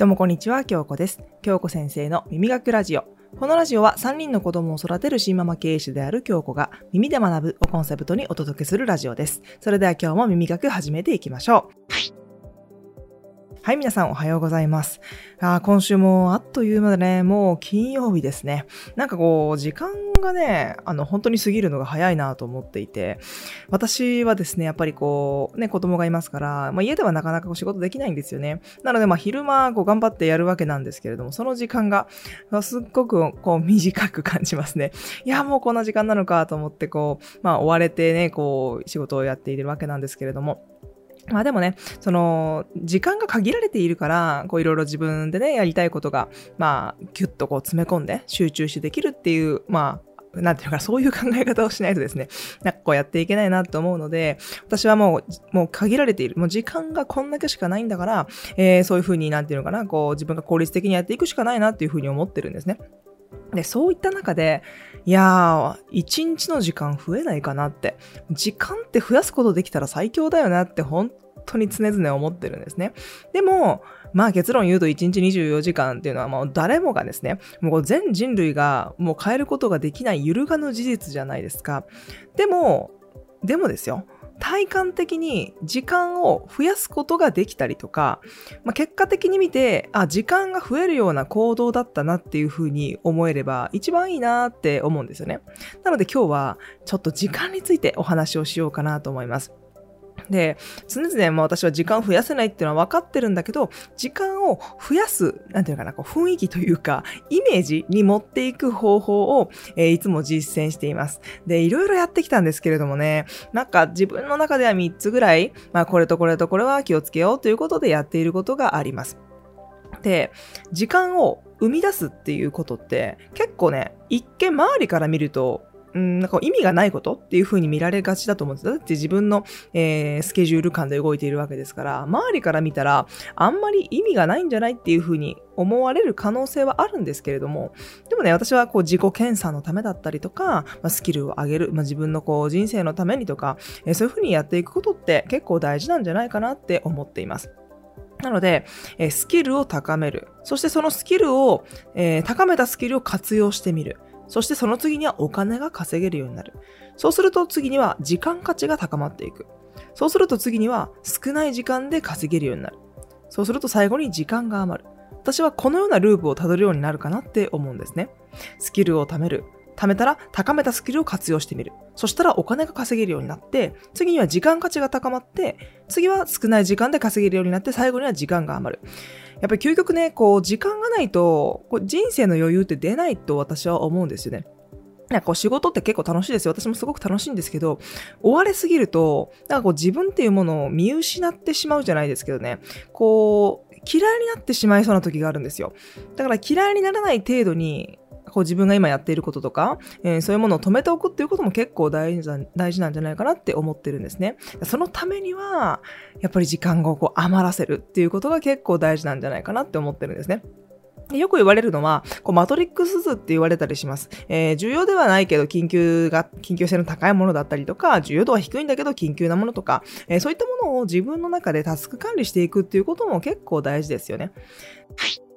どうもこんにちは、京子です。京子先生の耳学ラジオ。このラジオは3人の子供を育てる新ママ経営者である京子が耳で学ぶをコンセプトにお届けするラジオです。それでは今日も耳学始めていきましょう。はい、はい皆さんおはようございます。あ今週もあっという間でね、もう金曜日ですね。なんかこう、時間がね、あの、本当に過ぎるのが早いなと思っていて、私はですね、やっぱりこう、ね、子供がいますから、まあ、家ではなかなか仕事できないんですよね。なので、まあ、昼間、こう、頑張ってやるわけなんですけれども、その時間が、すっごく、こう、短く感じますね。いや、もうこんな時間なのかと思って、こう、まあ、追われてね、こう、仕事をやっているわけなんですけれども、まあでもね、その、時間が限られているから、こういろいろ自分でね、やりたいことが、まあ、ぎゅっとこう詰め込んで集中してできるっていう、まあ、なんていうか、そういう考え方をしないとですね、なんかこうやっていけないなと思うので、私はもう、もう限られている。もう時間がこんだけしかないんだから、えー、そういうふうになんていうのかな、こう自分が効率的にやっていくしかないなっていうふうに思ってるんですね。で、そういった中で、いやー、一日の時間増えないかなって、時間って増やすことできたら最強だよなって本当に常々思ってるんですね。でも、まあ結論言うと1日24時間っていうのはもう誰もがですね、もう全人類がもう変えることができない揺るがぬ事実じゃないですか。でも、でもですよ。体感的に時間を増やすことができたりとか、まあ、結果的に見て、あ、時間が増えるような行動だったなっていうふうに思えれば一番いいなって思うんですよね。なので今日はちょっと時間についてお話をしようかなと思います。で、常々も私は時間を増やせないっていうのは分かってるんだけど、時間を増やす、なんていうかな、こう雰囲気というか、イメージに持っていく方法を、えー、いつも実践しています。で、いろいろやってきたんですけれどもね、なんか自分の中では3つぐらい、まあこれとこれとこれは気をつけようということでやっていることがあります。で、時間を生み出すっていうことって結構ね、一見周りから見るとうん、なんか意味がないことっていう風に見られがちだと思うんです。だって自分の、えー、スケジュール感で動いているわけですから、周りから見たら、あんまり意味がないんじゃないっていう風に思われる可能性はあるんですけれども、でもね、私はこう自己検査のためだったりとか、まあ、スキルを上げる、まあ、自分のこう人生のためにとか、えー、そういう風にやっていくことって結構大事なんじゃないかなって思っています。なので、えスキルを高める。そしてそのスキルを、えー、高めたスキルを活用してみる。そしてその次にはお金が稼げるようになる。そうすると次には時間価値が高まっていく。そうすると次には少ない時間で稼げるようになる。そうすると最後に時間が余る。私はこのようなループをたどるようになるかなって思うんですね。スキルを貯める。貯めたら高めたスキルを活用してみる。そしたらお金が稼げるようになって、次には時間価値が高まって、次は少ない時間で稼げるようになって、最後には時間が余る。やっぱり究極ね、こう、時間がないと、こう人生の余裕って出ないと私は思うんですよね。なんかこう仕事って結構楽しいですよ。私もすごく楽しいんですけど、追われすぎると、なんかこう自分っていうものを見失ってしまうじゃないですけどね。こう、嫌いになってしまいそうな時があるんですよ。だから嫌いにならない程度に、こう自分が今やっていることとか、えー、そういうものを止めておくっていうことも結構大事大事なんじゃないかなって思ってるんですね。そのためには、やっぱり時間をこう余らせるっていうことが結構大事なんじゃないかなって思ってるんですね。よく言われるのは、こうマトリックス図って言われたりします。えー、重要ではないけど、緊急が、緊急性の高いものだったりとか、重要度は低いんだけど、緊急なものとか、えー、そういったものを自分の中でタスク管理していくっていうことも結構大事ですよね。はい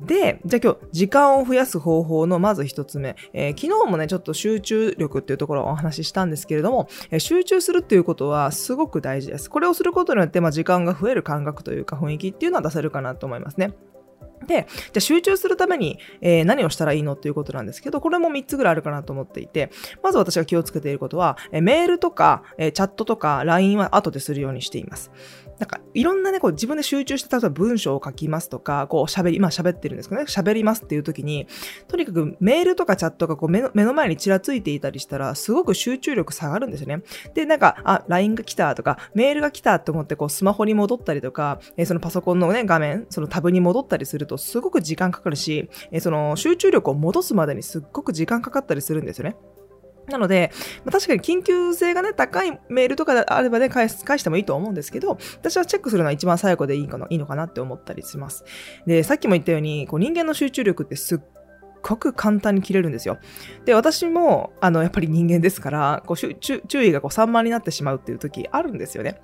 で、じゃあ今日、時間を増やす方法のまず一つ目、えー、昨日もね、ちょっと集中力っていうところをお話ししたんですけれども、えー、集中するっていうことはすごく大事です。これをすることによって、まあ、時間が増える感覚というか雰囲気っていうのは出せるかなと思いますね。で、じゃあ集中するために、えー、何をしたらいいのっていうことなんですけど、これも3つぐらいあるかなと思っていて、まず私が気をつけていることは、え、メールとか、え、チャットとか LINE は後でするようにしています。なんか、いろんなね、こう自分で集中して、例えば文章を書きますとか、こう喋り、今喋ってるんですけどね、喋りますっていう時に、とにかくメールとかチャットがこう目の目の前にちらついていたりしたら、すごく集中力下がるんですよね。で、なんか、あ、LINE が来たとか、メールが来たと思って、こうスマホに戻ったりとか、え、そのパソコンのね、画面、そのタブに戻ったりすると、すごく時間かかるし、え、その集中力を戻すまでにすっごく時間かかったりするんですよね。なので、まあ、確かに緊急性がね、高いメールとかであればね返、返してもいいと思うんですけど、私はチェックするのは一番最後でいいかないいのかなって思ったりします。で、さっきも言ったように、こう人間の集中力ってすっごく簡単に切れるんですよ。で、私も、あの、やっぱり人間ですから、こう注意がこう散漫になってしまうっていう時あるんですよね。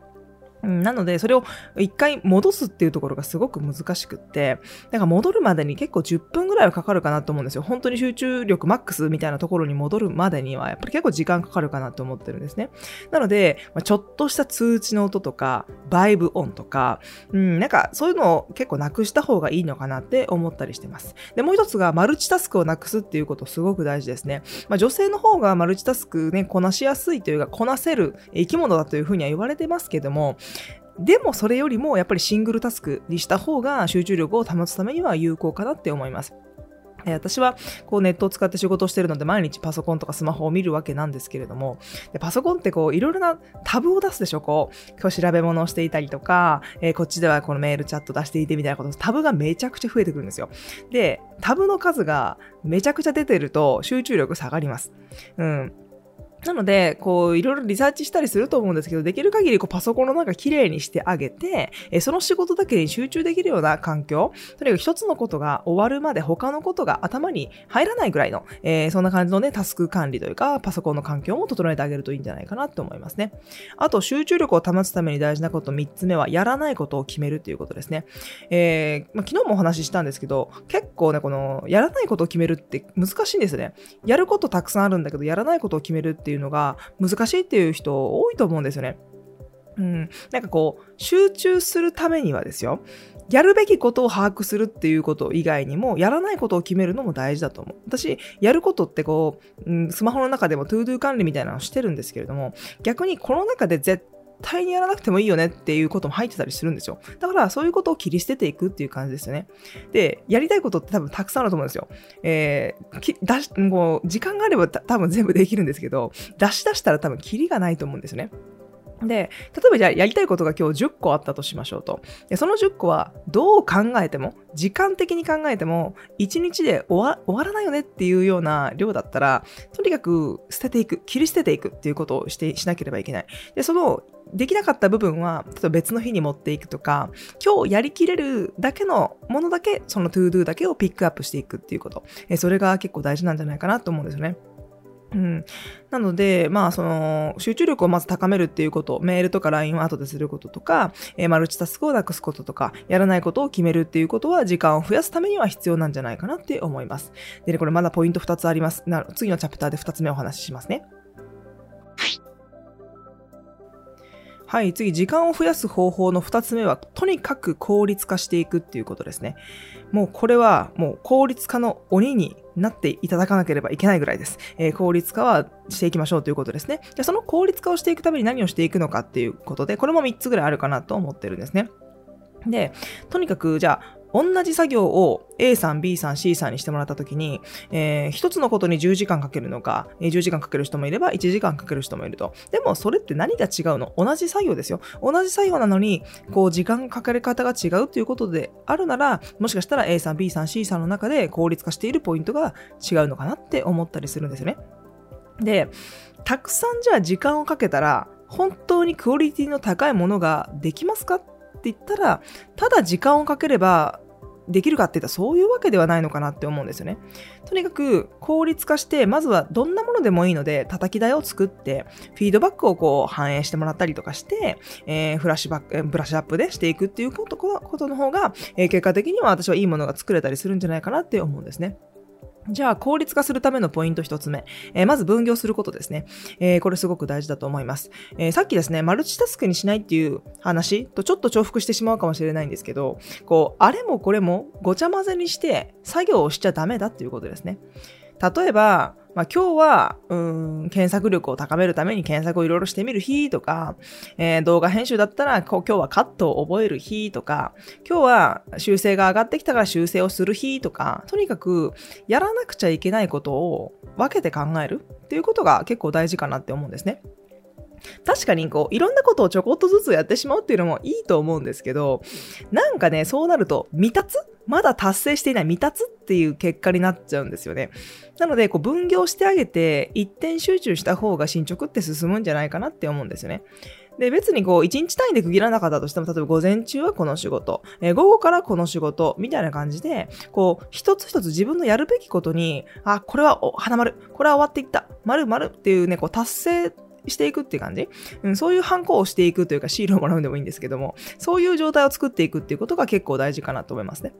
なので、それを一回戻すっていうところがすごく難しくって、だから戻るまでに結構10分ぐらいはかかるかなと思うんですよ。本当に集中力マックスみたいなところに戻るまでには、やっぱり結構時間かかるかなと思ってるんですね。なので、ま、ちょっとした通知の音とか、バイブ音とか、うん、なんかそういうのを結構なくした方がいいのかなって思ったりしてます。で、もう一つがマルチタスクをなくすっていうことすごく大事ですね。まあ、女性の方がマルチタスクね、こなしやすいというか、こなせる生き物だというふうには言われてますけども、でもそれよりもやっぱりシングルタスクにした方が集中力を保つためには有効かなって思います。私はこうネットを使って仕事をしているので毎日パソコンとかスマホを見るわけなんですけれども、でパソコンっていろいろなタブを出すでしょこう、今日調べ物をしていたりとか、えー、こっちではこのメールチャット出していてみたいなこと、タブがめちゃくちゃ増えてくるんですよ。で、タブの数がめちゃくちゃ出てると集中力下がります。うん。なので、こう、いろいろリサーチしたりすると思うんですけど、できる限りこうパソコンの中綺麗にしてあげて、えその仕事だけに集中できるような環境、とにかく一つのことが終わるまで他のことが頭に入らないぐらいの、えー、そんな感じのね、タスク管理というか、パソコンの環境も整えてあげるといいんじゃないかなと思いますね。あと、集中力を保つために大事なこと3つ目は、やらないことを決めるということですね。えー、まあ、昨日もお話ししたんですけど、結構ね、この、やらないことを決めるって難しいんですよね。やることたくさんあるんだけど、やらないことを決めるってっていうのが難しいっていう人多いと思うんですよね。うん。なんかこう、集中するためにはですよ。やるべきことを把握するっていうこと以外にも、やらないことを決めるのも大事だと思う。私、やることってこう、うん、スマホの中でも to do 管理みたいなのをしてるんですけれども、逆にこの中で絶対にやらなくてもいいよねっていうことも入ってたりするんですよ。だからそういうことを切り捨てていくっていう感じですよね。で、やりたいことって多分たくさんあると思うんですよ。えー、き出し、もう時間があれば多分全部できるんですけど、出し出したら多分キリがないと思うんですよね。で、例えばじゃあやりたいことが今日10個あったとしましょうと。その10個はどう考えても、時間的に考えても、1日で終わらないよねっていうような量だったら、とにかく捨てていく、切り捨てていくっていうことをしてしなければいけない。で、そのできなかった部分は、例えば別の日に持っていくとか、今日やりきれるだけのものだけ、その to do だけをピックアップしていくっていうこと。それが結構大事なんじゃないかなと思うんですよね。うん。なので、まあ、その、集中力をまず高めるっていうこと、メールとか LINE を後ですることとか、えー、マルチタスクをなくすこととか、やらないことを決めるっていうことは、時間を増やすためには必要なんじゃないかなって思います。でね、これまだポイント2つあります。な次のチャプターで2つ目お話ししますね。はい、次、時間を増やす方法の2つ目は、とにかく効率化していくっていうことですね。もうこれは、もう効率化の鬼になっていただかなければいけないぐらいです。えー、効率化はしていきましょうということですね。じゃその効率化をしていくために何をしていくのかっていうことで、これも3つぐらいあるかなと思ってるんですね。で、とにかく、じゃあ、同じ作業を A さん、B さん、C さんにしてもらったときに、えー、一つのことに10時間かけるのか、10時間かける人もいれば1時間かける人もいると。でもそれって何が違うの？同じ作業ですよ。同じ作業なのに、こう時間かける方が違うということであるなら、もしかしたら A さん、B さん、C さんの中で効率化しているポイントが違うのかなって思ったりするんですよね。で、たくさんじゃあ時間をかけたら、本当にクオリティの高いものができますかっって言ったら、ただ時間をかければできるかって言ったらそういうわけではないのかなって思うんですよね。とにかく効率化して、まずはどんなものでもいいので、叩き台を作って、フィードバックをこう反映してもらったりとかして、えー、フラッシュバック、ブラッシュアップでしていくっていうことことの方が、えー、結果的には私はいいものが作れたりするんじゃないかなって思うんですね。じゃあ、効率化するためのポイント一つ目。えー、まず分業することですね。えー、これすごく大事だと思います、えー、さっきですね、マルチタスクにしないっていう話とちょっと重複してしまうかもしれないんですけど、こう、あれもこれもごちゃ混ぜにして作業をしちゃダメだっていうことですね。例えば、まあ、今日は、うん、検索力を高めるために検索をいろいろしてみる日とか、えー、動画編集だったら、今日はカットを覚える日とか、今日は修正が上がってきたから修正をする日とか、とにかく、やらなくちゃいけないことを分けて考えるっていうことが結構大事かなって思うんですね。確かにこう、いろんなことをちょこっとずつやってしまうっていうのもいいと思うんですけど、なんかね、そうなると、未達？まだ達成していない未達っていう結果になっちゃうんですよね。なので、こう分業してあげて、一点集中した方が進捗って進むんじゃないかなって思うんですよね。で、別にこう、一日単位で区切らなかったとしても、例えば午前中はこの仕事、え、午後からこの仕事、みたいな感じで、こう、一つ一つ自分のやるべきことに、あ、これはお花丸、これは終わっていった、丸丸っていうね、こう、達成していくっていう感じ、うん、そういうハンコをしていくというかシールをもらうんでもいいんですけども、そういう状態を作っていくっていうことが結構大事かなと思いますね。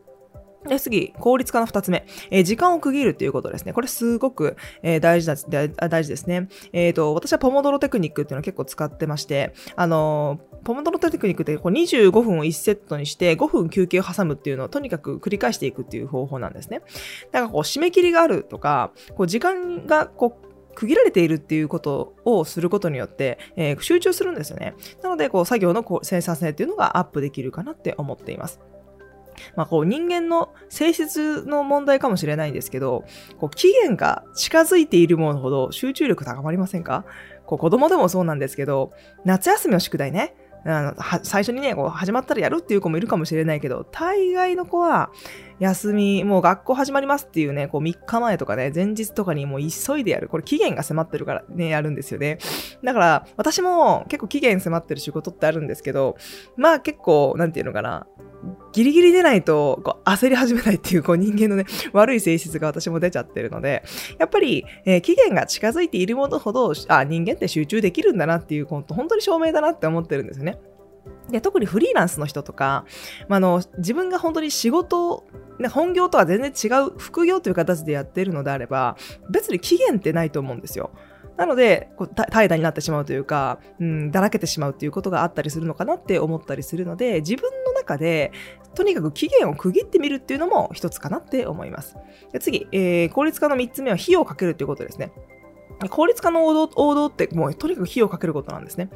で、次、効率化の二つ目、えー、時間を区切るっていうことですね。これすごく、えー、大事だ、大事ですね。えっ、ー、と、私はポモドロテクニックっていうのを結構使ってまして、あのポモドロテクニックってこう25分を1セットにして5分休憩を挟むっていうのをとにかく繰り返していくっていう方法なんですね。だからこう締め切りがあるとか、こう時間がこう区切られているっていうことをすることによって、えー、集中するんですよね。なので、こう、作業のこう生産性っていうのがアップできるかなって思っています。まあ、こう人間の性質の問題かもしれないんですけど、こう期限が近づいているものほど集中力高まりませんか？こう子供でもそうなんですけど、夏休みの宿題ね、あの最初にね、こう始まったらやるっていう子もいるかもしれないけど、大概の子は、休み、もう学校始まりますっていうね、こう3日前とかね、前日とかにもう急いでやる。これ期限が迫ってるからね、やるんですよね。だから、私も結構期限迫ってる仕事ってあるんですけど、まあ結構、なんていうのかな、ギリギリ出ないとこう焦り始めないっていうこう人間のね、悪い性質が私も出ちゃってるので、やっぱり、えー、期限が近づいているものほど、あ、人間って集中できるんだなっていう、本当に証明だなって思ってるんですよね。で特にフリーランスの人とか、まあの、自分が本当に仕事、本業とは全然違う副業という形でやってるのであれば、別に期限ってないと思うんですよ。なので、怠惰になってしまうというか、うん、だらけてしまうということがあったりするのかなって思ったりするので、自分の中で、とにかく期限を区切ってみるっていうのも一つかなって思います。で次、えー、効率化の3つ目は費用をかけるということですね。効率化の王道王道ってもうとにかく費用をかけることなんですね、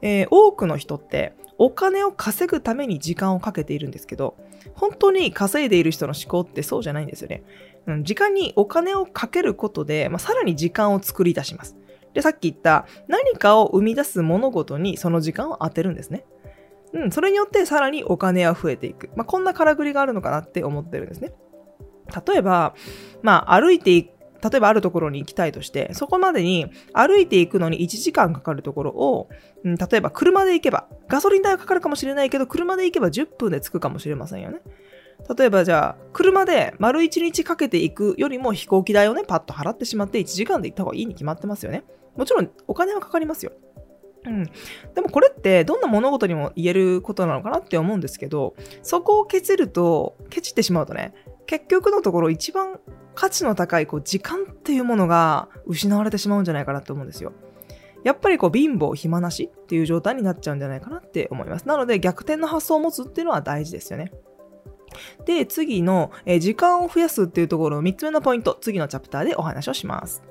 えー、多くの人ってお金を稼ぐために時間をかけているんですけど、本当に稼いでいる人の思考ってそうじゃないんですよね。うん、時間にお金をかけることで、まあ、さらに時間を作り出します。で、さっき言った何かを生み出す物事にその時間を当てるんですね。うん、それによってさらにお金は増えていく。まあ、こんなからくりがあるのかなって思ってるんですね。例えば、まあ、歩いていく例えばあるところに行きたいとして、そこまでに歩いていくのに1時間かかるところを、うん、例えば車で行けば、ガソリン代はかかるかもしれないけど、車で行けば10分で着くかもしれませんよね。例えばじゃあ、車で丸1日かけて行くよりも飛行機代をね、パッと払ってしまって1時間で行った方がいいに決まってますよね。もちろんお金はかかりますよ。うん、でもこれってどんな物事にも言えることなのかなって思うんですけどそこをケチるとケチってしまうとね結局のところ一番価値の高いこう時間っていうものが失われてしまうんじゃないかなと思うんですよ。やっぱりこう貧乏暇なしっていう状態になっちゃうんじゃないかなって思います。なので逆転の発想を持つっていうのは大事ですよね。で、次の、え時間を増やすっていうところの3つ目のポイント、次のチャプターでお話をします。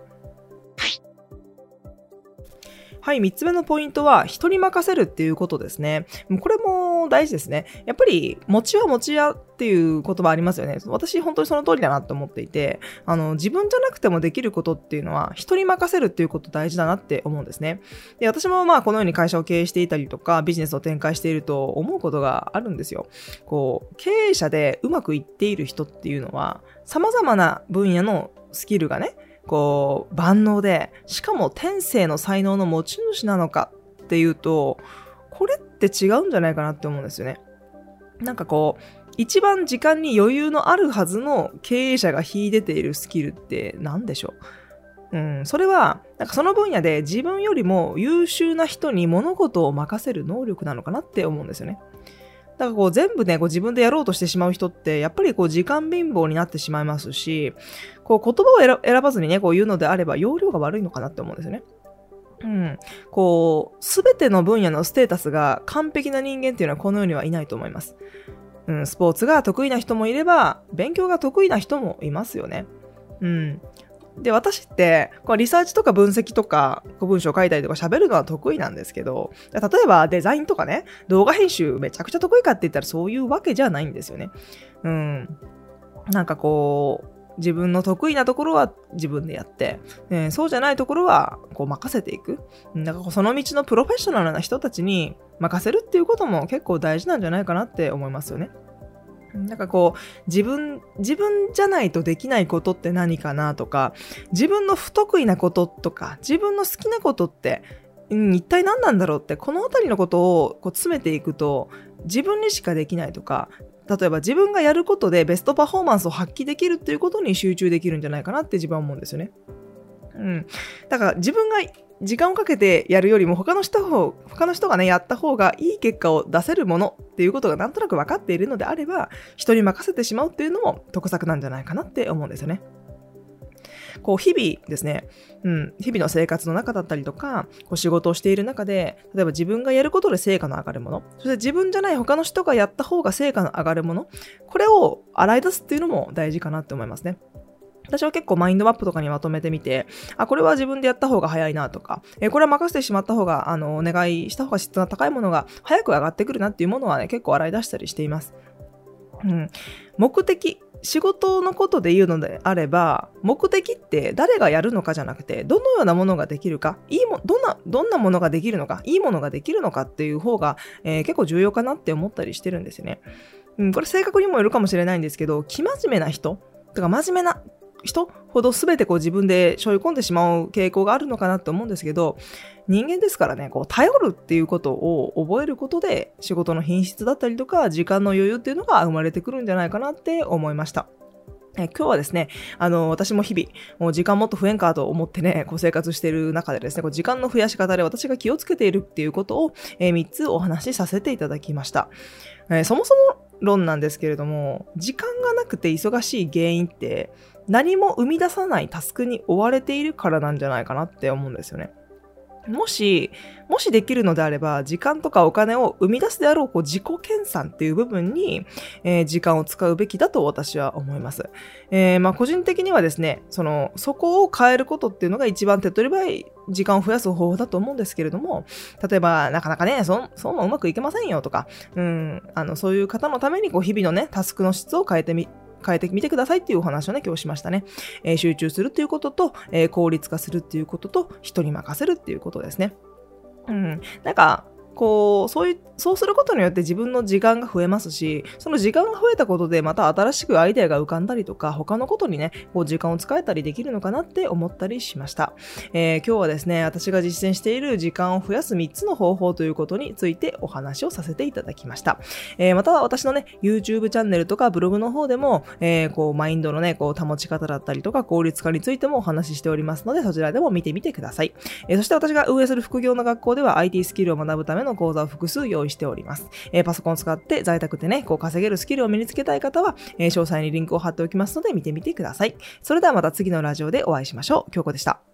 はい、3つ目のポイントは、人に任せるっていうことですね。これも大事ですね。やっぱり、餅は餅屋っていう言葉ありますよね。私、本当にその通りだなって思っていて、あの、自分じゃなくてもできることっていうのは、人に任せるっていうこと大事だなって思うんですね。で、私もまあ、このように会社を経営していたりとか、ビジネスを展開していると思うことがあるんですよ。こう、経営者でうまくいっている人っていうのは、様々な分野のスキルがね、こう、万能で、しかも天性の才能の持ち主なのかっていうと、これって違うんじゃないかなって思うんですよね。なんかこう、一番時間に余裕のあるはずの経営者が秀でているスキルって何でしょう？うん、それは、なんかその分野で自分よりも優秀な人に物事を任せる能力なのかなって思うんですよね。だからこう全部ね、こう自分でやろうとしてしまう人って、やっぱりこう時間貧乏になってしまいますし、こう言葉を選ばずにね、こう言うのであれば、容量が悪いのかなって思うんですよね。うん。こう、すべての分野のステータスが完璧な人間っていうのはこの世にはいないと思います。うん、スポーツが得意な人もいれば、勉強が得意な人もいますよね。うん。で、私って、こうリサーチとか分析とか、こう文章書いたりとか喋るのは得意なんですけど、例えばデザインとかね、動画編集めちゃくちゃ得意かって言ったらそういうわけじゃないんですよね。うん。なんかこう、自分の得意なところは自分でやって、えー、そうじゃないところはこう任せていく。だからその道のプロフェッショナルな人たちに任せるっていうことも結構大事なんじゃないかなって思いますよね。なんかこう、自分、自分じゃないとできないことって何かなとか、自分の不得意なこととか、自分の好きなことって、うん、一体何なんだろうって、このあたりのことをこう詰めていくと、自分にしかできないとか、例えば自分がやることでベストパフォーマンスを発揮できるっていうことに集中できるんじゃないかなって自分は思うんですよね。うん。だから自分が時間をかけてやるよりも他の人他の人がね、やった方がいい結果を出せるものっていうことがなんとなく分かっているのであれば、人に任せてしまうっていうのも得策なんじゃないかなって思うんですよね。こう日々ですね、うん、日々の生活の中だったりとか、こう仕事をしている中で、例えば自分がやることで成果の上がるもの、そして自分じゃない他の人がやった方が成果の上がるもの、これを洗い出すっていうのも大事かなって思いますね。私は結構マインドマップとかにまとめてみて、あ、これは自分でやった方が早いなとか、えこれは任せてしまった方が、あの、お願いした方が質の高いものが早く上がってくるなっていうものはね、結構洗い出したりしています。うん。目的、仕事のことで言うのであれば、目的って誰がやるのかじゃなくて、どのようなものができるか、いいも、どんな、どんなものができるのか、いいものができるのかっていう方が、えー、結構重要かなって思ったりしてるんですよね。うん、これ性格にもよるかもしれないんですけど、生真面目な人とか真面目な人ほど全てこう自分で背負い込んでしまう傾向があるのかなと思うんですけど、人間ですからね、こう頼るっていうことを覚えることで仕事の品質だったりとか時間の余裕っていうのが生まれてくるんじゃないかなって思いました。え今日はですね、あの、私も日々、もう時間もっと増えんかと思ってね、こう生活している中でですね、こう時間の増やし方で私が気をつけているっていうことを、え、3つお話しさせていただきました。えー、そもそも論なんですけれども、時間がなくて忙しい原因って、何も生み出さないタスクに追われているからなんじゃないかなって思うんですよね。もし、もしできるのであれば、時間とかお金を生み出すであろうこう自己研鑽っていう部分に、えー、時間を使うべきだと私は思います。えー、まあ個人的にはですね、その、そこを変えることっていうのが一番手っ取り早い時間を増やす方法だと思うんですけれども、例えば、なかなかね、そ、そうもうまくいけませんよとか、うん、あの、そういう方のためにこう日々のね、タスクの質を変えてみ、変えてみてくださいっていうお話をね、今日しましたね。えー、集中するっていうことと、えー、効率化するっていうことと、人に任せるっていうことですね。うん。なんか、こう、そういう、そうすることによって自分の時間が増えますし、その時間が増えたことでまた新しくアイデアが浮かんだりとか、他のことにね、こう時間を使えたりできるのかなって思ったりしました。えー、今日はですね、私が実践している時間を増やす3つの方法ということについてお話をさせていただきました。えー、また私のね、YouTube チャンネルとかブログの方でも、えー、こう、マインドのね、こう、保ち方だったりとか、効率化についてもお話ししておりますので、そちらでも見てみてください。えそして私が運営する副業の学校では IT スキルを学ぶためのの講座を複数用意しております。えー、パソコンを使って在宅でね、こう稼げるスキルを身につけたい方は、えー、詳細にリンクを貼っておきますので見てみてください。それではまた次のラジオでお会いしましょう。京子でした。